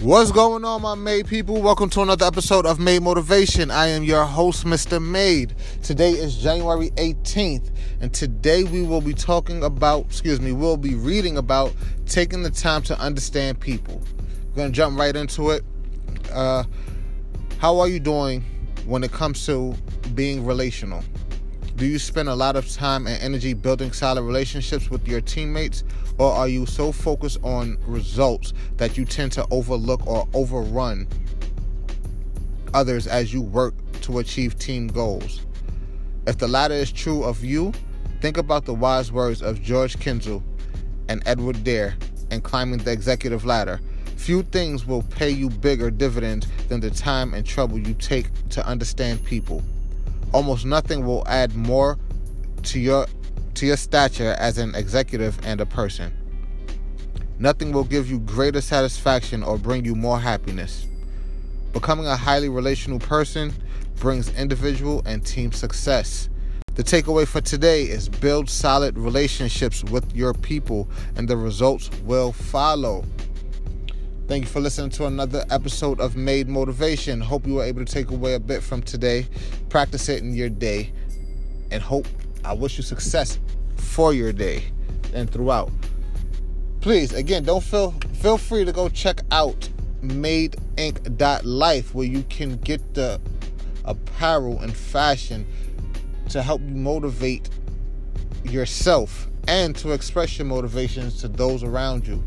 What's going on, my Made people? Welcome to another episode of Made Motivation. I am your host, Mr. Made. Today is January 18th, and today we will be talking about, excuse me, we'll be reading about taking the time to understand people. We're going to jump right into it. Uh, how are you doing when it comes to being relational? Do you spend a lot of time and energy building solid relationships with your teammates, or are you so focused on results that you tend to overlook or overrun others as you work to achieve team goals? If the latter is true of you, think about the wise words of George Kienzle and Edward Dare in climbing the executive ladder. Few things will pay you bigger dividends than the time and trouble you take to understand people. Almost nothing will add more to your to your stature as an executive and a person. Nothing will give you greater satisfaction or bring you more happiness. Becoming a highly relational person brings individual and team success. The takeaway for today is build solid relationships with your people and the results will follow. Thank you for listening to another episode of Made Motivation. Hope you were able to take away a bit from today, practice it in your day, and hope I wish you success for your day and throughout. Please, again, don't feel feel free to go check out madeinc.life where you can get the apparel and fashion to help you motivate yourself and to express your motivations to those around you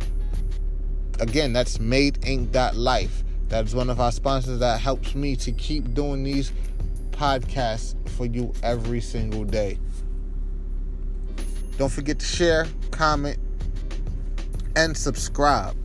again, that's madeinc.life. That's one of our sponsors that helps me to keep doing these podcasts for you every single day. Don't forget to share, comment, and subscribe.